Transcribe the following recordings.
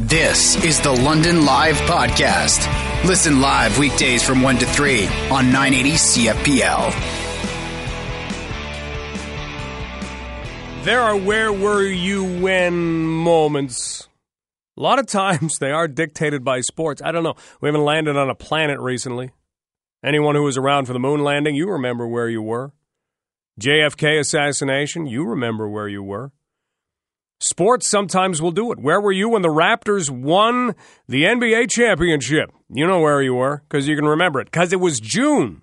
This is the London Live Podcast. Listen live weekdays from 1 to 3 on 980 CFPL. There are where were you when moments. A lot of times they are dictated by sports. I don't know. We haven't landed on a planet recently. Anyone who was around for the moon landing, you remember where you were. JFK assassination, you remember where you were. Sports sometimes will do it. Where were you when the Raptors won the NBA championship? You know where you were because you can remember it because it was June.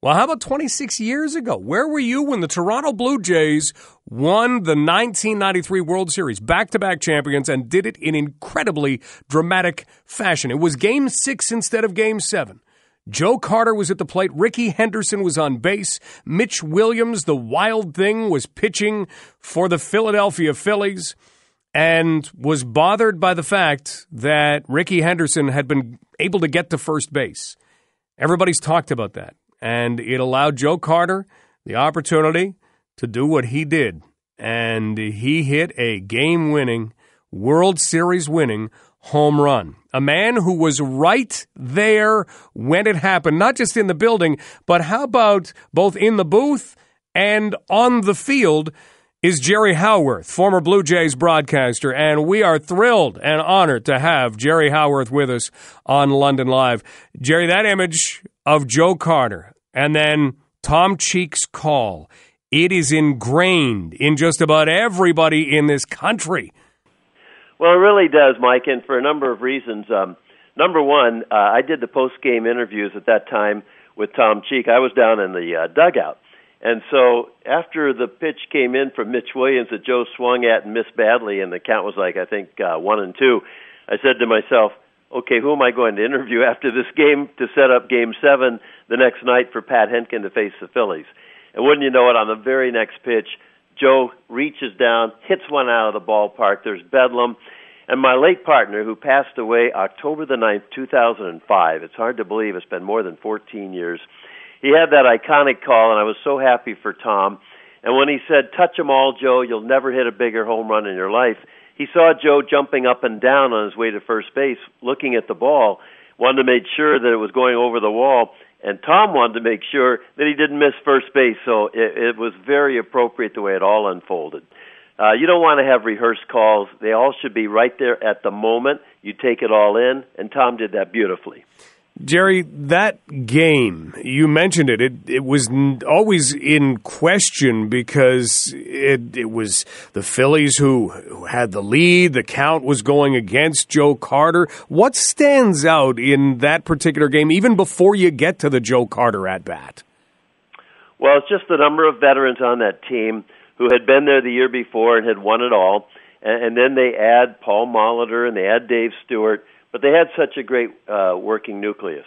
Well, how about 26 years ago? Where were you when the Toronto Blue Jays won the 1993 World Series, back to back champions, and did it in incredibly dramatic fashion? It was game six instead of game seven. Joe Carter was at the plate. Rickey Henderson was on base. Mitch Williams, the wild thing, was pitching for the Philadelphia Phillies and was bothered by the fact that Rickey Henderson had been able to get to first base. Everybody's talked about that. And it allowed Joe Carter the opportunity to do what he did. And he hit a game winning, World Series winning home run. A man who was right there when it happened, not just in the building, but how about both in the booth and on the field? Is Jerry Howarth, former Blue Jays broadcaster, and we are thrilled and honored to have Jerry Howarth with us on London Live. Jerry, that image of Joe Carter and then Tom Cheek's call, it is ingrained in just about everybody in this country. Well, it really does, Mike, and for a number of reasons. Um, number one, uh, I did the post game interviews at that time with Tom Cheek. I was down in the uh, dugout. And so after the pitch came in from Mitch Williams that Joe swung at and missed badly, and the count was like, I think, uh, one and two, I said to myself, okay, who am I going to interview after this game to set up game seven the next night for Pat Hentgen to face the Phillies? And wouldn't you know it, on the very next pitch, Joe reaches down, hits one out of the ballpark. There's Bedlam. And my late partner, who passed away October the 9th, 2005, it's hard to believe it's been more than 14 years. He had that iconic call, and I was so happy for Tom. And when he said, Touch 'em all, Joe, you'll never hit a bigger home run in your life, he saw Joe jumping up and down on his way to first base, looking at the ball, wanted to make sure that it was going over the wall and Tom wanted to make sure that he didn't miss first base, so it, it was very appropriate the way it all unfolded. Uh, you don't want to have rehearsed calls; they all should be right there at the moment. You take it all in, and Tom did that beautifully. Jerry, that game, you mentioned it, it, it was always in question because it, it was the Phillies who, who had the lead. The count was going against Joe Carter. What stands out in that particular game, even before you get to the Joe Carter at bat? Well, it's just the number of veterans on that team who had been there the year before and had won it all. And, and then they add Paul Molitor and they add Dave Stewart but they had such a great uh, working nucleus.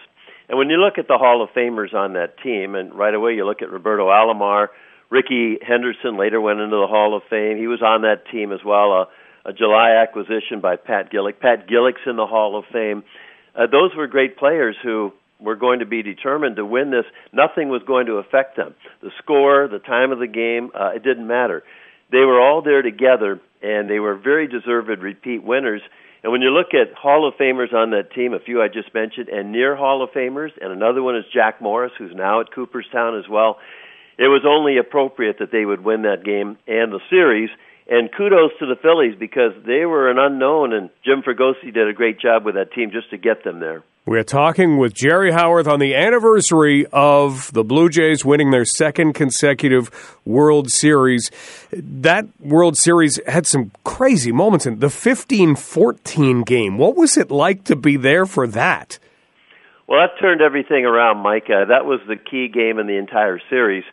And when you look at the Hall of Famers on that team, and right away you look at Roberto Alomar, Rickey Henderson later went into the Hall of Fame. He was on that team as well. A, a July acquisition by Pat Gillick. Pat Gillick's in the Hall of Fame. Uh, those were great players who were going to be determined to win this. Nothing was going to affect them. The score, the time of the game, uh, it didn't matter. They were all there together, and they were very deserved repeat winners. And when you look at Hall of Famers on that team, a few I just mentioned, and near Hall of Famers, and another one is Jack Morris, who's now at Cooperstown as well, it was only appropriate that they would win that game and the series. And kudos to the Phillies because they were an unknown, and Jim Fregosi did a great job with that team just to get them there. We're talking with Jerry Howarth on the anniversary of the Blue Jays winning their second consecutive World Series. That World Series had some crazy moments in the 15-14 game. What was it like to be there for that? Well, that turned everything around, Mike. Uh, that was the key game in the entire series.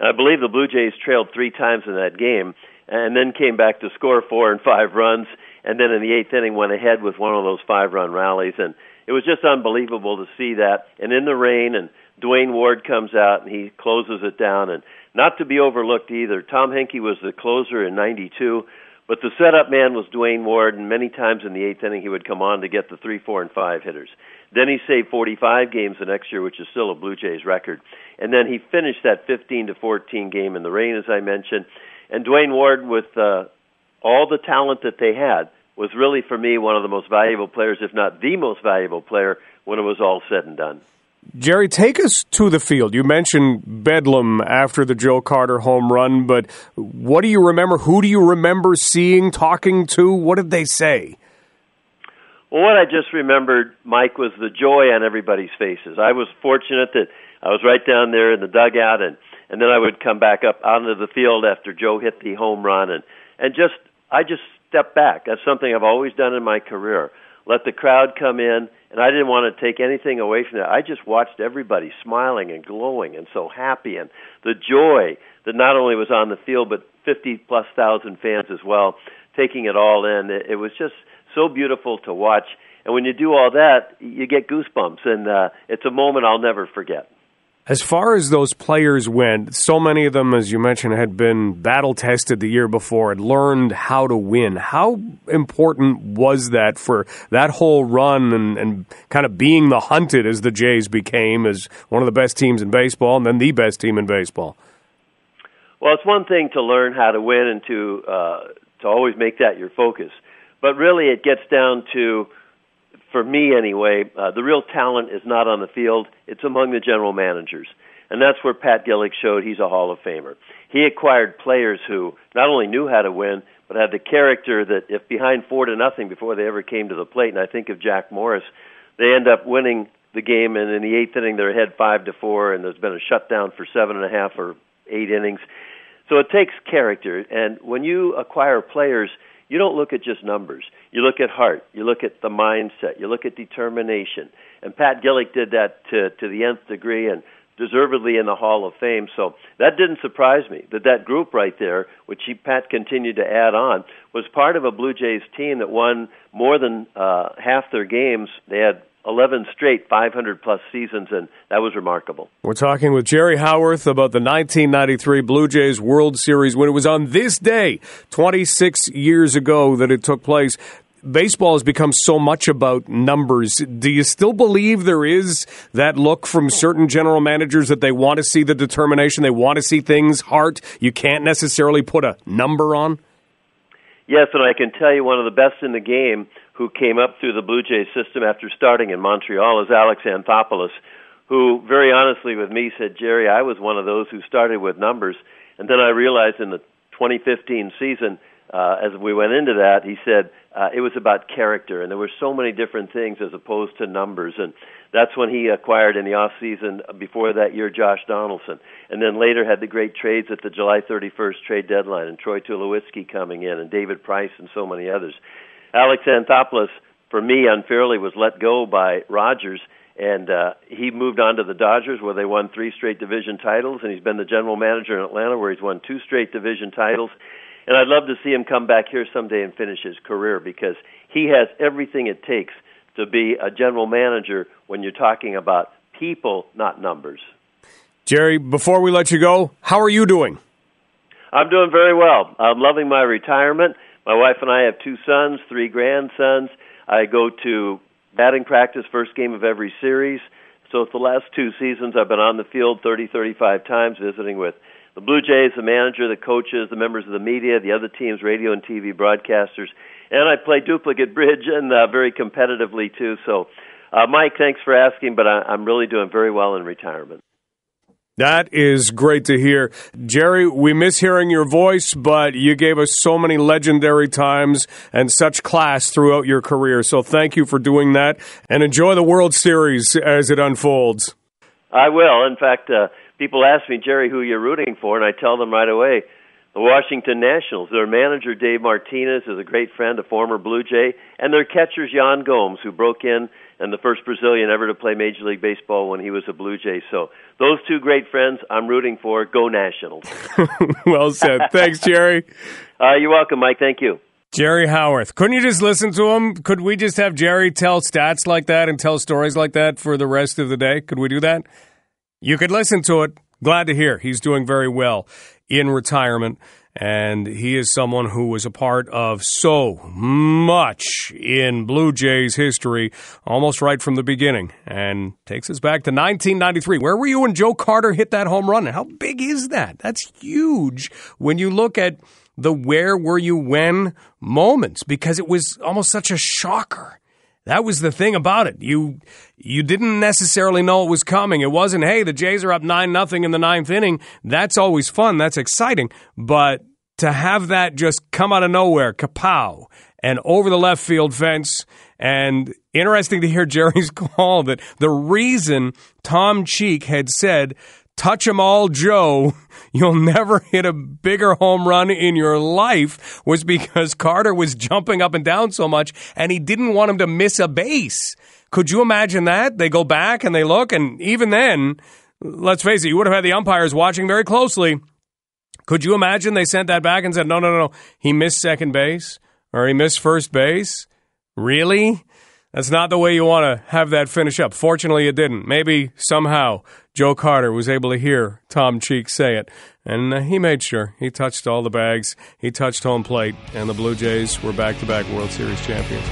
I believe the Blue Jays trailed three times in that game and then came back to score four and five runs, and then in the eighth inning went ahead with one of those five-run rallies and – it was just unbelievable to see that. And in the rain, and Duane Ward comes out and he closes it down. And not to be overlooked either, Tom Henke was the closer in '92, but the setup man was Duane Ward, and many times in the eighth inning he would come on to get the three, four, and five hitters. Then he saved 45 games the next year, which is still a Blue Jays record. And then he finished that 15 to 14 game in the rain, as I mentioned. And Duane Ward, with uh, all the talent that they had, was really for me one of the most valuable players, if not the most valuable player, when it was all said and done. Jerry, take us to the field. You mentioned Bedlam after the Joe Carter home run, but what do you remember? Who do you remember seeing, talking to? What did they say? Well, what I just remembered, Mike, was the joy on everybody's faces. I was fortunate that I was right down there in the dugout, and and then I would come back up onto the field after Joe hit the home run, and and just I just stepped back. That's something I've always done in my career. Let the crowd come in, and I didn't want to take anything away from that. I just watched everybody smiling and glowing and so happy, and the joy that not only was on the field but 50 plus thousand fans as well, taking it all in. It, it was just so beautiful to watch. And when you do all that, you get goosebumps, and uh, it's a moment I'll never forget. As far as those players went, so many of them, as you mentioned, had been battle tested the year before, had learned how to win. How important was that for that whole run and, and kind of being the hunted as the Jays became as one of the best teams in baseball and then the best team in baseball? Well, it's one thing to learn how to win and to uh, to always make that your focus, but really it gets down to for me anyway, uh, the real talent is not on the field, it's among the general managers. And that's where Pat Gillick showed he's a Hall of Famer. He acquired players who not only knew how to win, but had the character that if behind four to nothing before they ever came to the plate, and I think of Jack Morris, they end up winning the game, and in the eighth inning they're ahead five to four, and there's been a shutdown for seven and a half or eight innings. So it takes character, and when you acquire players – you don't look at just numbers. You look at heart. You look at the mindset. You look at determination. And Pat Gillick did that to to the nth degree and deservedly in the Hall of Fame. So that didn't surprise me that that group right there, which he, Pat continued to add on, was part of a Blue Jays team that won more than uh, half their games. They had 11 straight 500 plus seasons, and that was remarkable. We're talking with Jerry Howarth about the 1993 Blue Jays World Series when it was on this day, 26 years ago, that it took place. Baseball has become so much about numbers. Do you still believe there is that look from certain general managers that they want to see the determination, they want to see things heart you can't necessarily put a number on? Yes, and I can tell you one of the best in the game who came up through the Blue Jays system after starting in Montreal is Alex Anthopoulos, who very honestly with me said, Jerry, I was one of those who started with numbers, and then I realized in the 2015 season, uh, as we went into that, he said uh, it was about character, and there were so many different things as opposed to numbers, and that's when he acquired in the off season before that year Josh Donaldson, and then later had the great trades at the July 31st trade deadline, and Troy Tulowitzki coming in, and David Price, and so many others. Alex Anthopoulos, for me, unfairly was let go by Rogers, and uh, he moved on to the Dodgers, where they won three straight division titles, and he's been the general manager in Atlanta, where he's won two straight division titles. And I'd love to see him come back here someday and finish his career because he has everything it takes to be a general manager when you're talking about people, not numbers. Jerry, before we let you go, how are you doing? I'm doing very well. I'm loving my retirement. My wife and I have two sons, three grandsons. I go to batting practice first game of every series. So the last two seasons, I've been on the field 30, 35 times, visiting with the Blue Jays, the manager, the coaches, the members of the media, the other teams, radio and TV broadcasters, and I play duplicate bridge and uh, very competitively too. So, uh, Mike, thanks for asking, but I, I'm really doing very well in retirement. That is great to hear. Jerry, we miss hearing your voice, but you gave us so many legendary times and such class throughout your career. So thank you for doing that and enjoy the World Series as it unfolds. I will. In fact, uh, people ask me, Jerry, who you're rooting for, and I tell them right away the Washington Nationals. Their manager, Dave Martinez, is a great friend, a former Blue Jay, and their catcher, Yan Gomes, who broke in and the first Brazilian ever to play Major League Baseball when he was a Blue Jay. So those two great friends, I'm rooting for. Go Nationals! well said. Thanks, Jerry. Uh, you're welcome, Mike. Thank you. Jerry Howarth. Couldn't you just listen to him? Could we just have Jerry tell stats like that and tell stories like that for the rest of the day? Could we do that? You could listen to it. Glad to hear he's doing very well in retirement. And he is someone who was a part of so much in Blue Jays history, almost right from the beginning, and takes us back to 1993. Where were you when Joe Carter hit that home run? How big is that? That's huge when you look at the where were you when moments because it was almost such a shocker. That was the thing about it. You you didn't necessarily know it was coming. It wasn't, hey, the Jays are up nine nothing in the ninth inning. That's always fun. That's exciting. But to have that just come out of nowhere, kapow, and over the left field fence. And interesting to hear Jerry's call that the reason Tom Cheek had said touch 'em all, Joe. You'll never hit a bigger home run in your life was because Carter was jumping up and down so much and he didn't want him to miss a base. Could you imagine that? They go back and they look, and even then, let's face it, you would have had the umpires watching very closely. Could you imagine they sent that back and said, no, no, no, no, he missed second base or he missed first base? Really? That's not the way you want to have that finish up. Fortunately, it didn't. Maybe somehow Joe Carter was able to hear Tom Cheek say it, and uh, he made sure. He touched all the bags, he touched home plate, and the Blue Jays were back to back World Series champions.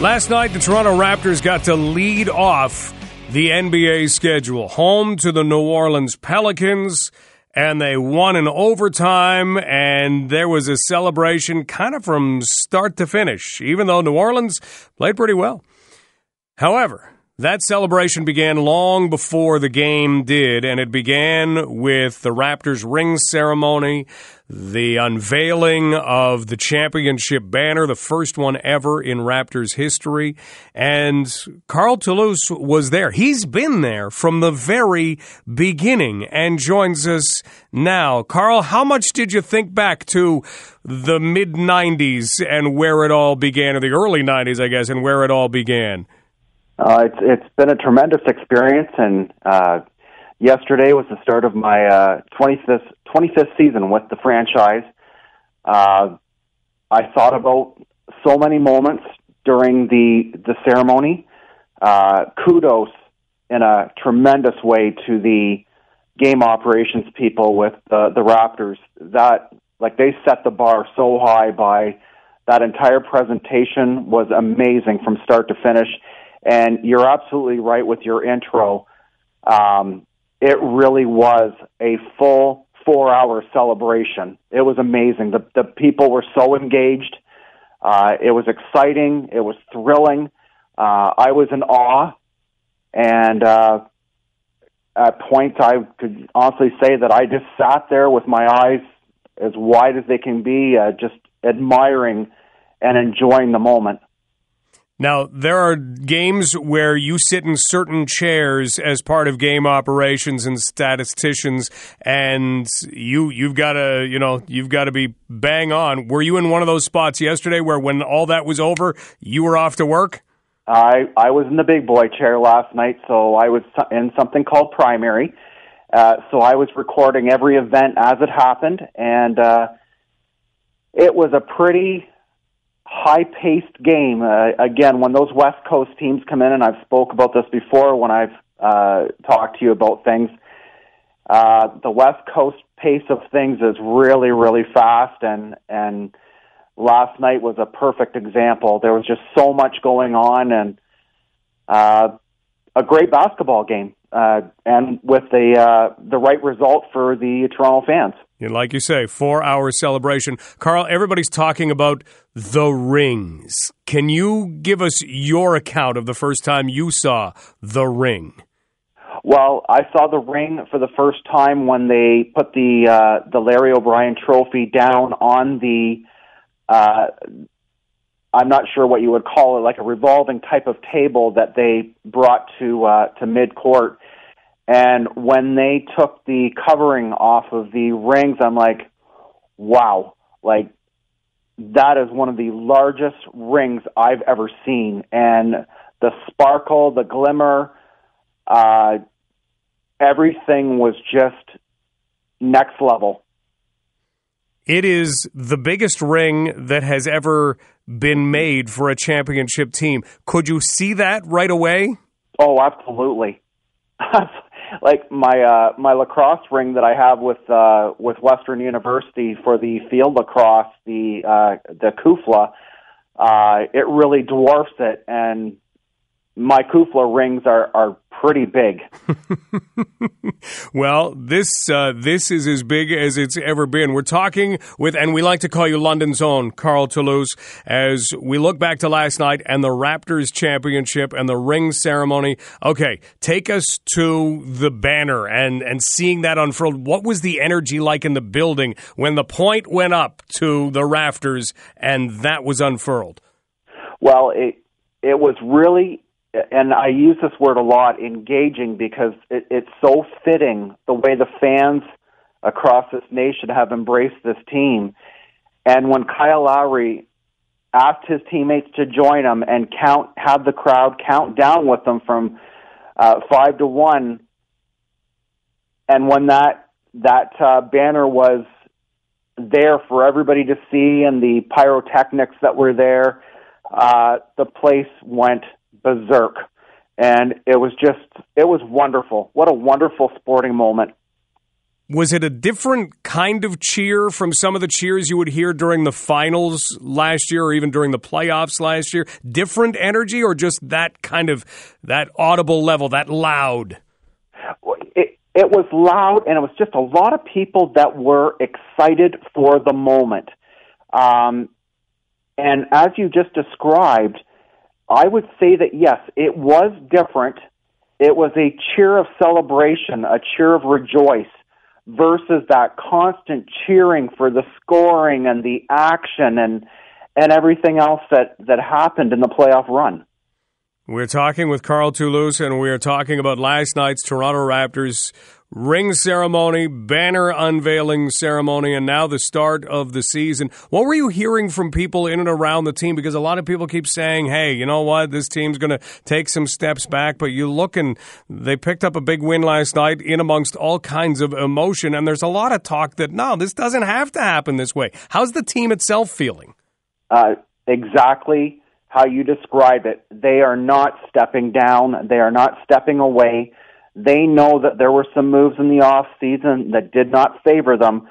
Last night, the Toronto Raptors got to lead off the NBA schedule, home to the New Orleans Pelicans and they won in overtime, and there was a celebration kind of from start to finish, even though New Orleans played pretty well. However, that celebration began long before the game did, and it began with the Raptors ring ceremony, the unveiling of the championship banner, the first one ever in Raptors history. And Carl Toulouse was there. He's been there from the very beginning and joins us now. Carl, how much did you think back to the mid 90s and where it all began, or the early 90s, I guess, and where it all began? Uh, it's it's been a tremendous experience, and uh, yesterday was the start of my uh, 25th 25th season with the franchise. Uh, I thought about so many moments during the the ceremony. Uh, kudos in a tremendous way to the game operations people with the the Raptors. That like they set the bar so high by that entire presentation was amazing from start to finish and you're absolutely right with your intro. Um, it really was a full four hour celebration. It was amazing. The, the people were so engaged. Uh, it was exciting. It was thrilling. Uh, I was in awe. And uh, at points, I could honestly say that I just sat there with my eyes as wide as they can be, uh, just admiring and enjoying the moment. Now, there are games where you sit in certain chairs as part of game operations and statisticians, and you you've got to you know you've got to be bang on. Were you in one of those spots yesterday where, when all that was over, you were off to work? I I was in the big boy chair last night, so I was in something called primary. Uh, so I was recording every event as it happened, and uh, it was a pretty high-paced game. Uh, again, when those West Coast teams come in, and I've spoke about this before when I've uh, talked to you about things. Uh, the West Coast pace of things is really, really fast, and and last night was a perfect example. There was just so much going on, and uh, a great basketball game, uh, and with the uh, the right result for the Toronto fans. And like you say, four hour celebration. Carl, everybody's talking about the rings. Can you give us your account of the first time you saw the ring? Well, I saw the ring for the first time when they put the uh, the Larry O'Brien Trophy down on the. Uh, I'm not sure what you would call it, like a revolving type of table that they brought to uh, to mid court and when they took the covering off of the rings, I'm like, wow, like that is one of the largest rings I've ever seen. And the sparkle, the glimmer, uh, everything was just next level. It is the biggest ring that has ever been made for a championship team. Could you see that right away? Oh, absolutely. like my uh my lacrosse ring that I have with uh with Western University for the field lacrosse, the uh the CUFLA, uh it really dwarfs it and my CUFLA rings are are pretty big. well, this uh, this is as big as it's ever been. We're talking with, and we like to call you London's own Carl Toulouse, as we look back to last night and the Raptors championship and the ring ceremony. Okay, take us to the banner and and seeing that unfurled. What was the energy like in the building when the point went up to the rafters and that was unfurled? Well, it it was really and I use this word a lot, engaging, because it, it's so fitting the way the fans across this nation have embraced this team. And when Kyle Lowry asked his teammates to join him and count, have the crowd count down with them from uh, five to one, and when that that uh, banner was there for everybody to see, and the pyrotechnics that were there, uh, the place went berserk. And it was just, it was wonderful. What a wonderful sporting moment. Was it a different kind of cheer from some of the cheers you would hear during the finals last year or even during the playoffs last year? Different energy or just that kind of, that audible level, that loud? It, it was loud and it was just a lot of people that were excited for the moment. Um, and as you just described, I would say that yes, it was different. It was a cheer of celebration, a cheer of rejoice versus that constant cheering for the scoring and the action and and everything else that that happened in the playoff run. We're talking with Carl Toulouse, and we are talking about last night's Toronto Raptors ring ceremony, banner unveiling ceremony, and now the start of the season. What were you hearing from people in and around the team? Because a lot of people keep saying, hey, you know what, this team's going to take some steps back, but you look and they picked up a big win last night in amongst all kinds of emotion, and there's a lot of talk that, no, this doesn't have to happen this way. How's the team itself feeling? Uh, exactly how you describe it. They are not stepping down, they are not stepping away they know that there were some moves in the off season that did not favor them,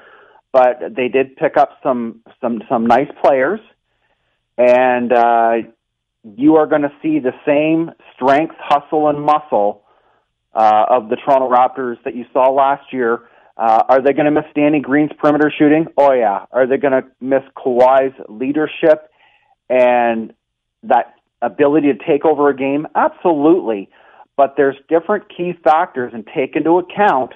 but they did pick up some some some nice players, and uh, you are going to see the same strength, hustle, and muscle uh, of the Toronto Raptors that you saw last year. Uh, are they going to miss Danny Green's perimeter shooting? Oh yeah. Are they going to miss Kawhi's leadership and that ability to take over a game? Absolutely but there's different key factors and take into account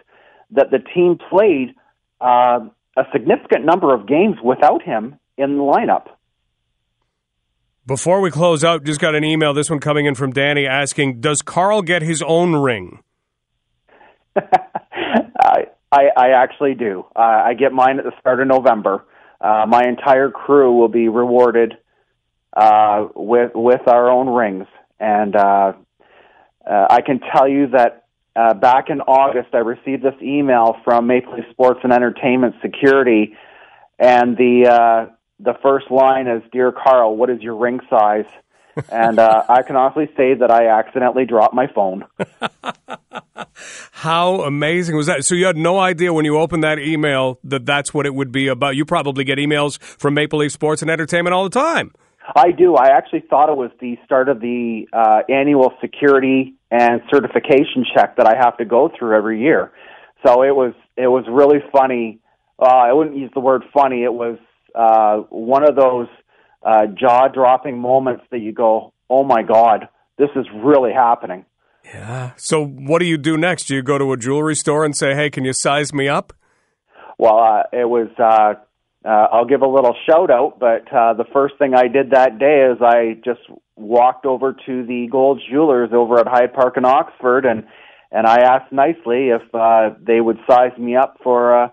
that the team played uh, a significant number of games without him in the lineup. Before we close out, just got an email. This one coming in from Danny asking, "Does Carl get his own ring?" I, I, I actually do. Uh, I get mine at the start of November. Uh, my entire crew will be rewarded uh, with with our own rings, and uh, I can tell you that uh, back in August, I received this email from Maple Leaf Sports and Entertainment Security, and the uh, the first line is, "Dear Carl, what is your ring size?" and uh, I can honestly say that I accidentally dropped my phone. How amazing was that? So you had no idea when you opened that email that that's what it would be about. You probably get emails from Maple Leaf Sports and Entertainment all the time. I do. I actually thought it was the start of the uh, annual security and certification check that I have to go through every year. So it was it was really funny. Uh, I wouldn't use the word funny. It was uh, one of those uh, jaw dropping moments that you go, "Oh my God, this is really happening." Yeah. So what do you do next? Do you go to a jewelry store and say, "Hey, can you size me up"? Well, uh, it was uh, uh, I'll give a little shout out, but uh, the first thing I did that day is I just walked over to the Gold Jewelers over at Hyde Park in Oxford, and and I asked nicely if uh, they would size me up for uh,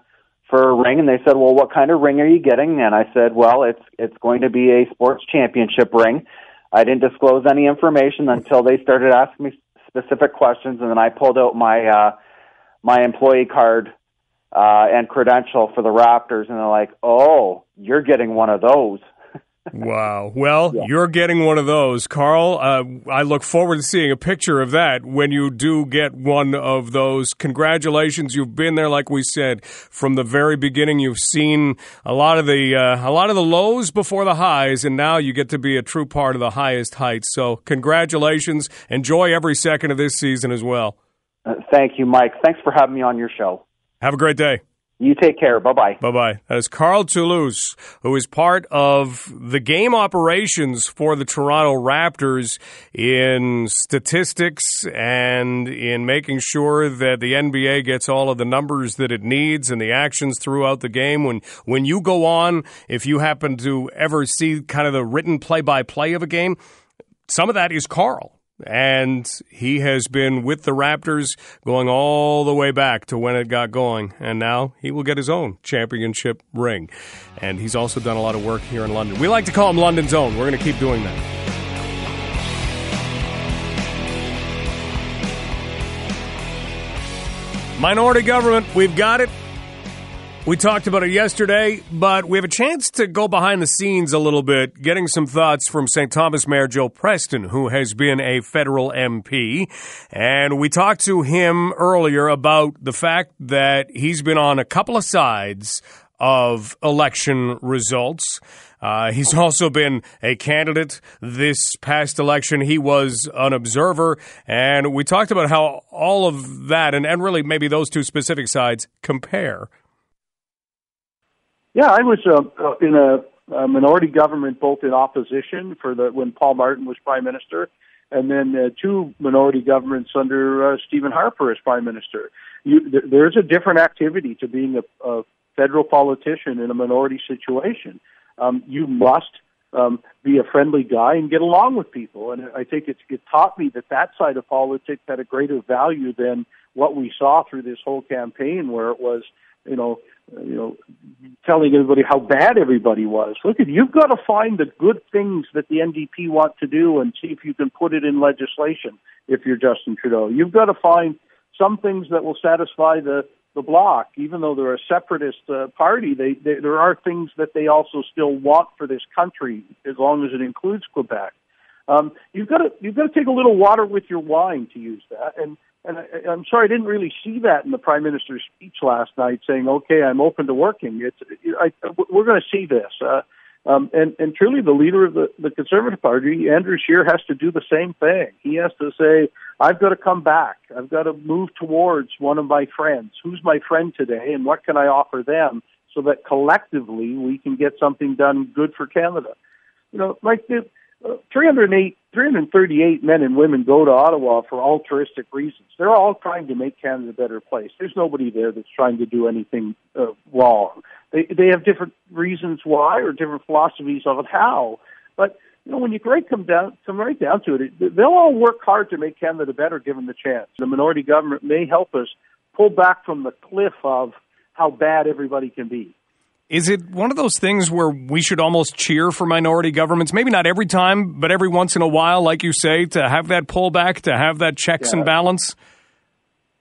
for a ring, and they said, "Well, what kind of ring are you getting?" And I said, "Well, it's it's going to be a sports championship ring." I didn't disclose any information until they started asking me specific questions, and then I pulled out my uh, my employee card uh, and credential for the Raptors, and they're like, "Oh, you're getting one of those." wow. Well, yeah. you're getting one of those, Carl. Uh, I look forward to seeing a picture of that when you do get one of those. Congratulations. You've been there, like we said, from the very beginning. You've seen a lot of the uh, a lot of the lows before the highs, and now you get to be a true part of the highest heights. So, congratulations. Enjoy every second of this season as well. Uh, thank you, Mike. Thanks for having me on your show. Have a great day. You take care. Bye bye. Bye bye. That is Carl Toulouse, who is part of the game operations for the Toronto Raptors in statistics and in making sure that the NBA gets all of the numbers that it needs and the actions throughout the game. When when you go on, if you happen to ever see kind of the written play by play of a game, some of that is Carl and he has been with the Raptors going all the way back to when it got going. And now he will get his own championship ring. And he's also done a lot of work here in London. We like to call him London's own. We're going to keep doing that. Minority government, we've got it. We talked about it yesterday, but we have a chance to go behind the scenes a little bit, getting some thoughts from St. Thomas Mayor Joe Preston, who has been a federal MP. And we talked to him earlier about the fact that he's been on a couple of sides of election results. Uh, he's also been a candidate this past election. He was an observer, and we talked about how all of that, and, and really maybe those two specific sides, compare yeah, I was uh, uh, in a, a minority government, both in opposition for the when Paul Martin was prime minister, and then uh, two minority governments under uh, Stephen Harper as prime minister. You, th- there's a different activity to being a, a federal politician in a minority situation. Um, you must um, be a friendly guy and get along with people. And I think it's, it taught me that that side of politics had a greater value than what we saw through this whole campaign, where it was, you know, you know, telling everybody how bad everybody was. Look, you've got to find the good things that the NDP want to do and see if you can put it in legislation. If you're Justin Trudeau, you've got to find some things that will satisfy the the bloc. Even though they're a separatist uh, party, they, they there are things that they also still want for this country, as long as it includes Quebec. Um, you've got to you've got to take a little water with your wine to use that, and and I, I'm sorry I didn't really see that in the prime minister's speech last night, saying, "Okay, I'm open to working." It's I, we're going to see this, uh, um, and and truly, the leader of the the Conservative Party, Andrew Scheer, has to do the same thing. He has to say, "I've got to come back. I've got to move towards one of my friends. Who's my friend today, and what can I offer them?" So that collectively we can get something done good for Canada. You know, like the, 308, 338 men and women go to Ottawa for altruistic reasons. They're all trying to make Canada a better place. There's nobody there that's trying to do anything uh, wrong. They they have different reasons why or different philosophies of how. But you know, when you break them down, come right down to it, they'll all work hard to make Canada better given the chance. The minority government may help us pull back from the cliff of how bad everybody can be. Is it one of those things where we should almost cheer for minority governments? Maybe not every time, but every once in a while, like you say, to have that pullback, to have that checks yeah. and balance?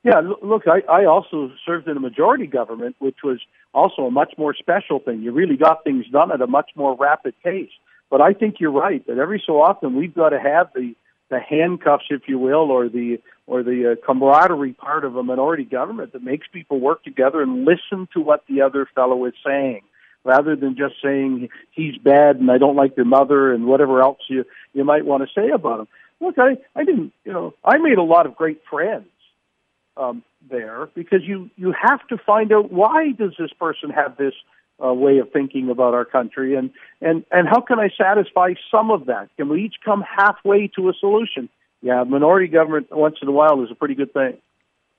Yeah, look, I, I also served in a majority government, which was also a much more special thing. You really got things done at a much more rapid pace. But I think you're right that every so often we've got to have the the handcuffs, if you will, or the or the uh, camaraderie part of a minority government that makes people work together and listen to what the other fellow is saying, rather than just saying he's bad and I don't like your mother and whatever else you you might want to say about him. Look, I I didn't, you know, I made a lot of great friends um, there because you you have to find out why does this person have this uh, way of thinking about our country, and and and how can I satisfy some of that? Can we each come halfway to a solution? Yeah, minority government once in a while is a pretty good thing.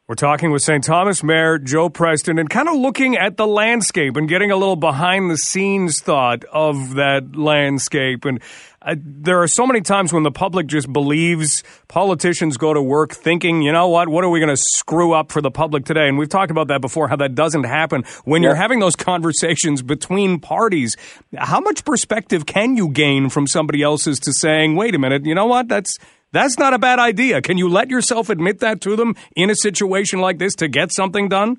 We're talking with St. Thomas Mayor Joe Preston and kind of looking at the landscape and getting a little behind the scenes thought of that landscape. And uh, there are so many times when the public just believes politicians go to work thinking, you know what, what are we going to screw up for the public today? And we've talked about that before, how that doesn't happen. When yeah. you're having those conversations between parties, how much perspective can you gain from somebody else's to saying, wait a minute, you know what, that's that's not a bad idea. Can you let yourself admit that to them in a situation like this to get something done?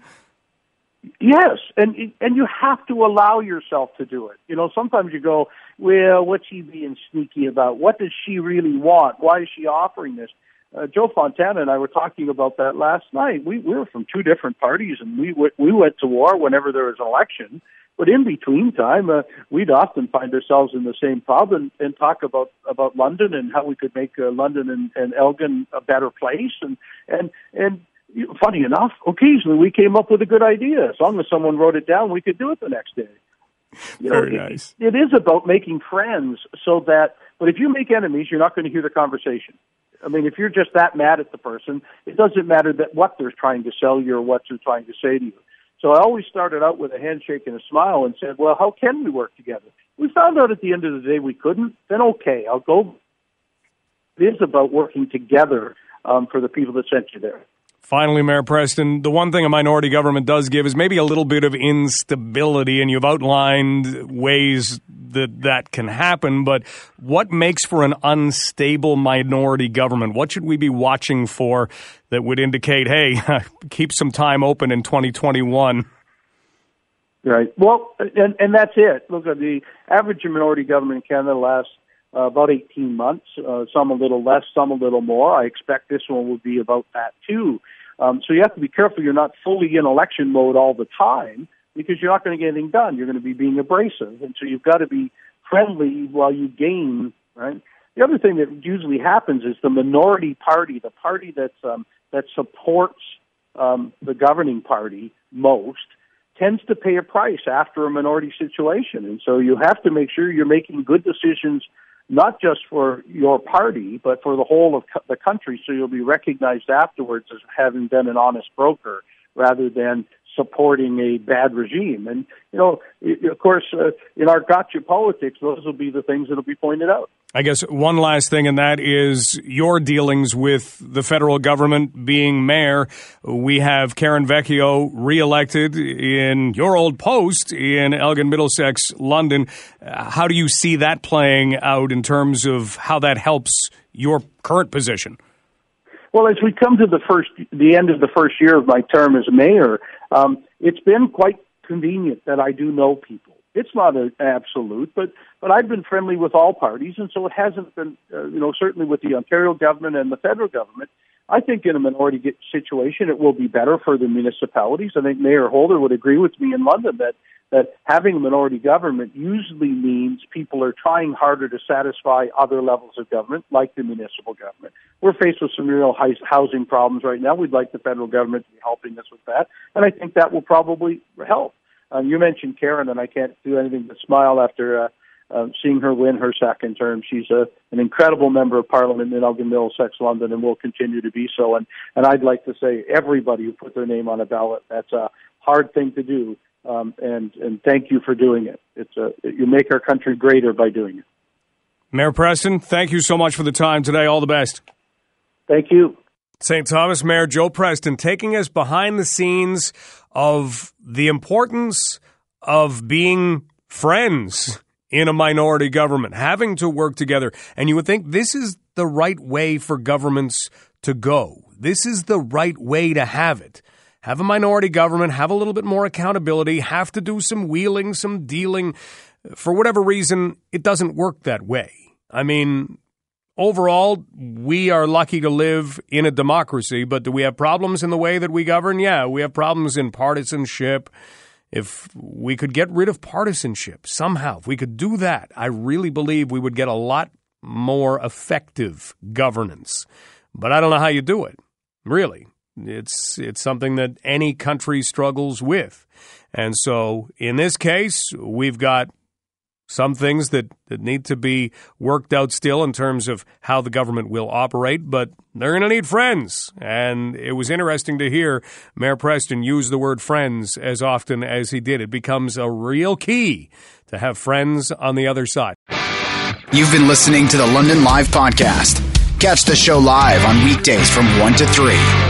Yes, and and you have to allow yourself to do it. You know, sometimes you go, well, what's he being sneaky about? What does she really want? Why is she offering this? Uh, Joe Fontana and I were talking about that last night. We, we were from two different parties, and we we went to war whenever there was an election. But in between time, uh, we'd often find ourselves in the same pub and, and talk about about London and how we could make uh, London and, and Elgin a better place. And and and funny enough, occasionally we came up with a good idea. As long as someone wrote it down, we could do it the next day. You Very know, nice. It, it is about making friends so that, but if you make enemies, you're not going to hear the conversation. I mean, if you're just that mad at the person, it doesn't matter that what they're trying to sell you or what they're trying to say to you. So I always started out with a handshake and a smile and said, well, how can we work together? We found out at the end of the day we couldn't, then okay, I'll go. It is about working together um, for the people that sent you there. Finally, Mayor Preston, the one thing a minority government does give is maybe a little bit of instability, and you've outlined ways that that can happen. But what makes for an unstable minority government? What should we be watching for that would indicate, hey, keep some time open in 2021? Right. Well, and, and that's it. Look, at the average minority government in Canada lasts uh, about 18 months, uh, some a little less, some a little more. I expect this one will be about that too. Um, so you have to be careful you're not fully in election mode all the time because you're not going to get anything done. You're going to be being abrasive. And so you've got to be friendly while you gain, right? The other thing that usually happens is the minority party, the party that's, um, that supports um, the governing party most, tends to pay a price after a minority situation. And so you have to make sure you're making good decisions not just for your party, but for the whole of the country. So you'll be recognized afterwards as having been an honest broker rather than supporting a bad regime. And, you know, of course, uh, in our gotcha politics, those will be the things that will be pointed out. I guess one last thing, and that is your dealings with the federal government being mayor. We have Karen Vecchio reelected in your old post in Elgin, Middlesex, London. How do you see that playing out in terms of how that helps your current position? Well, as we come to the first, the end of the first year of my term as mayor, um, it's been quite convenient that I do know people. It's not an absolute, but but I've been friendly with all parties, and so it hasn't been, uh, you know, certainly with the Ontario government and the federal government. I think in a minority situation, it will be better for the municipalities. I think Mayor Holder would agree with me in London that that having a minority government usually means people are trying harder to satisfy other levels of government, like the municipal government. We're faced with some real housing problems right now. We'd like the federal government to be helping us with that, and I think that will probably help. Um, you mentioned Karen, and I can't do anything but smile after uh, uh, seeing her win her second term. She's a, an incredible member of Parliament in Elgin Middlesex, London, and will continue to be so. And, and I'd like to say everybody who put their name on a ballot, that's a hard thing to do. Um, and, and thank you for doing it. It's a, you make our country greater by doing it. Mayor Preston, thank you so much for the time today. All the best. Thank you. St. Thomas Mayor Joe Preston taking us behind the scenes of the importance of being friends in a minority government, having to work together. And you would think this is the right way for governments to go. This is the right way to have it. Have a minority government, have a little bit more accountability, have to do some wheeling, some dealing. For whatever reason, it doesn't work that way. I mean, overall, we are lucky to live in a democracy, but do we have problems in the way that we govern? Yeah, we have problems in partisanship. If we could get rid of partisanship somehow, if we could do that, I really believe we would get a lot more effective governance. But I don't know how you do it, really. It's, it's something that any country struggles with. And so in this case, we've got some things that, that need to be worked out still in terms of how the government will operate, but they're going to need friends. And it was interesting to hear Mayor Preston use the word friends as often as he did. It becomes a real key to have friends on the other side. You've been listening to the London Live Podcast. Catch the show live on weekdays from 1 to 3.